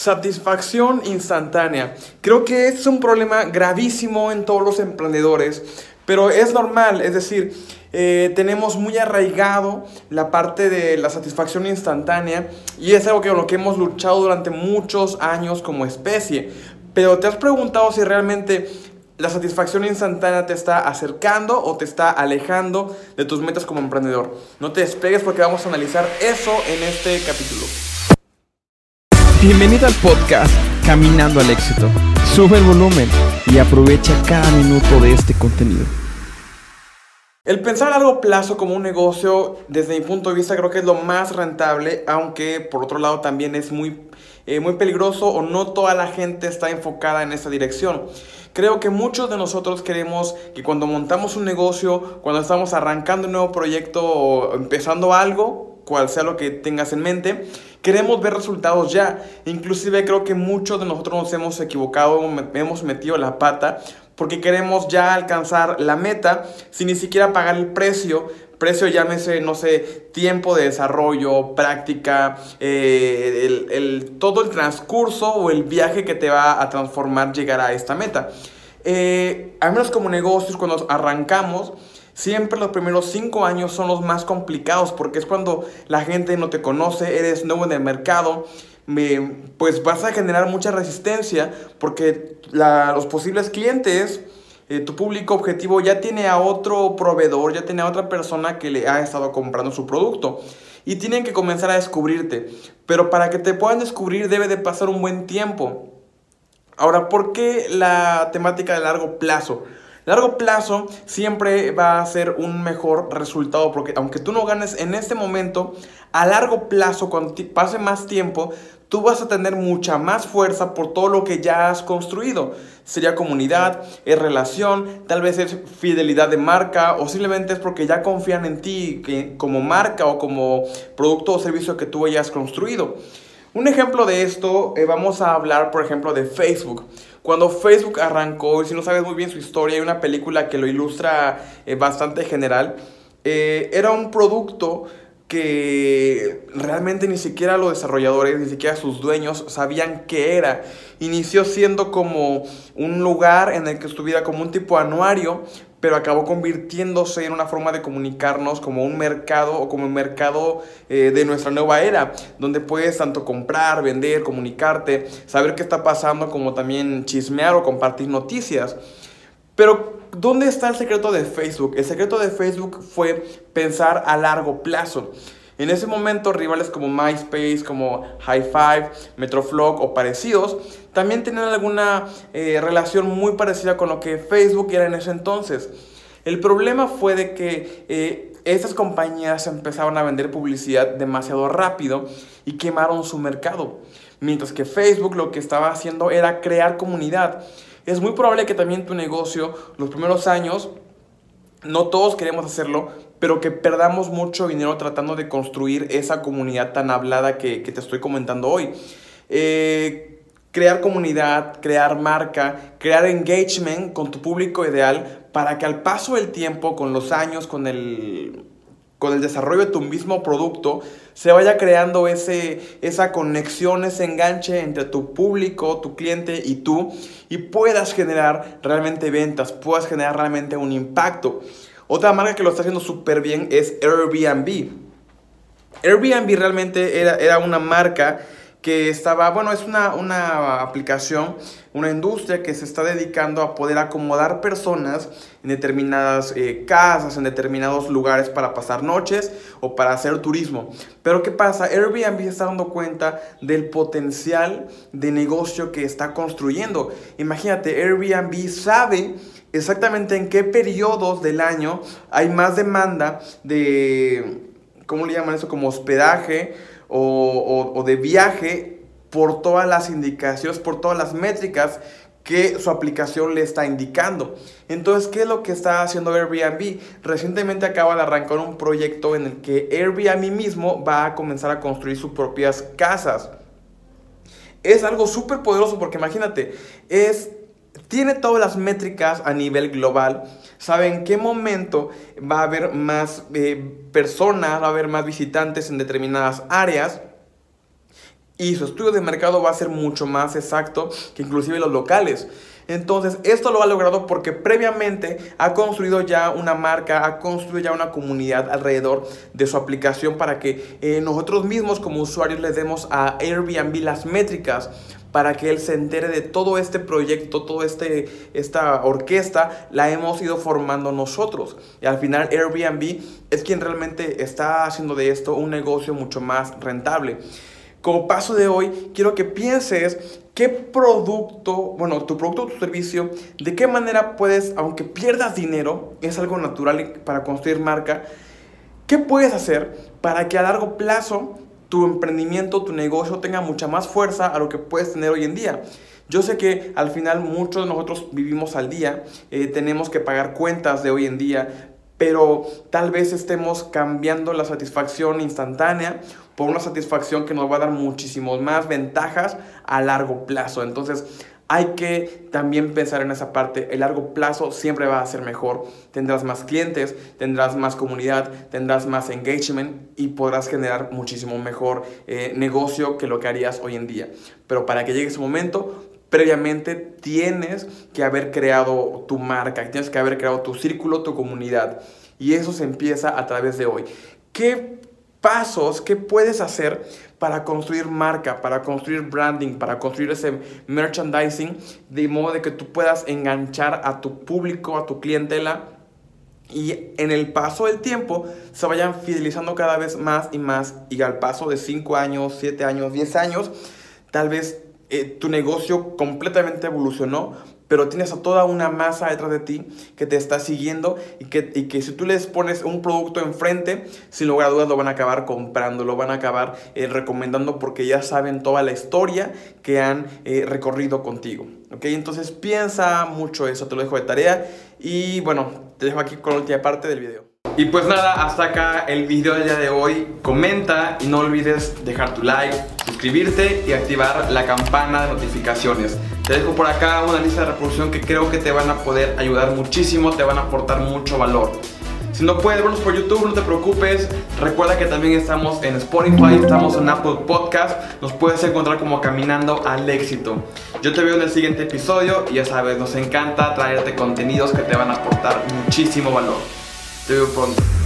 Satisfacción instantánea. Creo que es un problema gravísimo en todos los emprendedores, pero es normal, es decir, eh, tenemos muy arraigado la parte de la satisfacción instantánea y es algo que lo que hemos luchado durante muchos años como especie. Pero te has preguntado si realmente la satisfacción instantánea te está acercando o te está alejando de tus metas como emprendedor. No te despegues porque vamos a analizar eso en este capítulo. Bienvenido al podcast Caminando al éxito. Sube el volumen y aprovecha cada minuto de este contenido. El pensar a largo plazo como un negocio, desde mi punto de vista, creo que es lo más rentable, aunque por otro lado también es muy, eh, muy peligroso o no toda la gente está enfocada en esa dirección. Creo que muchos de nosotros queremos que cuando montamos un negocio, cuando estamos arrancando un nuevo proyecto o empezando algo, cual sea lo que tengas en mente, Queremos ver resultados ya. Inclusive creo que muchos de nosotros nos hemos equivocado, hemos metido la pata porque queremos ya alcanzar la meta sin ni siquiera pagar el precio. Precio llámese, no sé, tiempo de desarrollo, práctica, eh, todo el transcurso o el viaje que te va a transformar llegar a esta meta. Eh, al menos como negocios, cuando arrancamos, Siempre los primeros cinco años son los más complicados porque es cuando la gente no te conoce, eres nuevo en el mercado, pues vas a generar mucha resistencia porque los posibles clientes, eh, tu público objetivo ya tiene a otro proveedor, ya tiene a otra persona que le ha estado comprando su producto y tienen que comenzar a descubrirte. Pero para que te puedan descubrir debe de pasar un buen tiempo. Ahora, ¿por qué la temática de largo plazo? Largo plazo siempre va a ser un mejor resultado porque aunque tú no ganes en este momento, a largo plazo, cuando pase más tiempo, tú vas a tener mucha más fuerza por todo lo que ya has construido. Sería comunidad, es relación, tal vez es fidelidad de marca o simplemente es porque ya confían en ti que, como marca o como producto o servicio que tú hayas construido. Un ejemplo de esto, eh, vamos a hablar por ejemplo de Facebook. Cuando Facebook arrancó, y si no sabes muy bien su historia, hay una película que lo ilustra eh, bastante general, eh, era un producto que realmente ni siquiera los desarrolladores, ni siquiera sus dueños sabían qué era. Inició siendo como un lugar en el que estuviera como un tipo anuario, pero acabó convirtiéndose en una forma de comunicarnos como un mercado o como un mercado eh, de nuestra nueva era, donde puedes tanto comprar, vender, comunicarte, saber qué está pasando, como también chismear o compartir noticias. Pero ¿Dónde está el secreto de Facebook? El secreto de Facebook fue pensar a largo plazo. En ese momento, rivales como MySpace, como High Five, Metroflog o parecidos, también tenían alguna eh, relación muy parecida con lo que Facebook era en ese entonces. El problema fue de que eh, estas compañías empezaron a vender publicidad demasiado rápido y quemaron su mercado. Mientras que Facebook lo que estaba haciendo era crear comunidad es muy probable que también tu negocio, los primeros años, no todos queremos hacerlo, pero que perdamos mucho dinero tratando de construir esa comunidad tan hablada que, te estoy comentando hoy. Eh, crear comunidad, crear marca, crear engagement con tu público ideal para que al paso del tiempo, con los años, con el, con el desarrollo de tu mismo producto, se vaya creando ese, esa conexión, ese enganche entre tu público, tu cliente y tú, y puedas generar realmente ventas, puedas generar realmente un impacto. Otra marca que lo está haciendo súper bien es Airbnb. Airbnb realmente era, era una marca que estaba, bueno, es una, una, aplicación, una industria que se está dedicando a poder acomodar personas en determinadas eh, casas, en determinados lugares para pasar noches o para hacer turismo. Pero ¿qué pasa? Airbnb está dando cuenta del potencial de negocio que está construyendo. Imagínate, Airbnb sabe exactamente en qué periodos del año hay más demanda de, ¿cómo le llaman eso? Como hospedaje o, de viaje por todas las indicaciones, por todas las métricas que su aplicación le está indicando. Entonces, ¿qué es lo que está haciendo Airbnb? Recientemente acaba de arrancar un proyecto en el que Airbnb mismo va a comenzar a construir sus propias casas. Es algo súper poderoso porque imagínate, es tiene todas las métricas a nivel global, sabe en qué momento va a haber más eh, personas, va a haber más visitantes en determinadas áreas. y su estudio de mercado va a ser mucho más exacto que inclusive los locales. Entonces, esto lo ha logrado porque previamente ha construido ya una marca, ha construido ya una comunidad alrededor de su aplicación para que eh, nosotros mismos como usuarios le demos a Airbnb las métricas para que él se entere de todo este proyecto, toda este, esta orquesta, la hemos ido formando nosotros. Y al final Airbnb es quien realmente está haciendo de esto un negocio mucho más rentable. Como paso de hoy, quiero que pienses qué producto, bueno, tu producto o tu servicio, de qué manera puedes, aunque pierdas dinero, es algo natural para construir marca, ¿qué puedes hacer para que a largo plazo tu emprendimiento, tu negocio tenga mucha más fuerza a lo que puedes tener hoy en día? Yo sé que al final muchos de nosotros vivimos al día, eh, tenemos que pagar cuentas de hoy en día, pero tal vez estemos cambiando la satisfacción instantánea por una satisfacción que nos va a dar muchísimas más ventajas a largo plazo. Entonces, hay que también pensar en esa parte. El largo plazo siempre va a ser mejor. Tendrás más clientes, tendrás más comunidad, tendrás más engagement y podrás generar muchísimo mejor eh, negocio que lo que harías hoy en día. Pero para que llegue ese momento, previamente tienes que haber creado tu marca, tienes que haber creado tu círculo, tu comunidad. Y eso se empieza a través de hoy. ¿Qué pasos, qué puedes hacer para construir marca, para construir branding, para construir ese merchandising, de modo de que tú puedas enganchar a tu público, a tu clientela y en el paso del tiempo se vayan fidelizando cada vez más y más y al paso de 5 años, 7 años, 10 años, tal vez eh, tu negocio completamente evolucionó, pero tienes a toda una masa detrás de ti que te está siguiendo y que, y que si tú les pones un producto enfrente, sin lugar a dudas lo van a acabar comprando, lo van a acabar eh, recomendando porque ya saben toda la historia que han eh, recorrido contigo. ¿ok? Entonces piensa mucho eso, te lo dejo de tarea y bueno, te dejo aquí con la última parte del video. Y pues nada, hasta acá el video del día de hoy. Comenta y no olvides dejar tu like, suscribirte y activar la campana de notificaciones. Te dejo por acá una lista de reproducción que creo que te van a poder ayudar muchísimo, te van a aportar mucho valor. Si no puedes vernos por YouTube, no te preocupes. Recuerda que también estamos en Spotify, estamos en Apple Podcast. Nos puedes encontrar como Caminando al Éxito. Yo te veo en el siguiente episodio y ya sabes, nos encanta traerte contenidos que te van a aportar muchísimo valor. Te veo pronto.